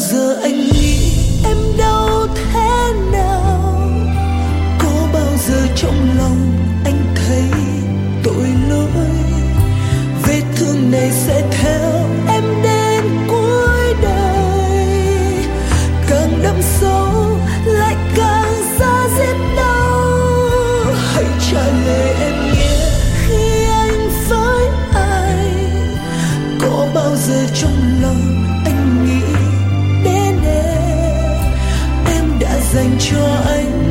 giờ anh nghĩ em đau thế nào? Có bao giờ trong lòng anh thấy tội lỗi? Vết thương này sẽ theo em đến cuối đời. Càng đâm sâu lại càng ra giết đau. Hãy trả lời em nhé, khi anh với ai? Có bao giờ trong lòng dành cho anh.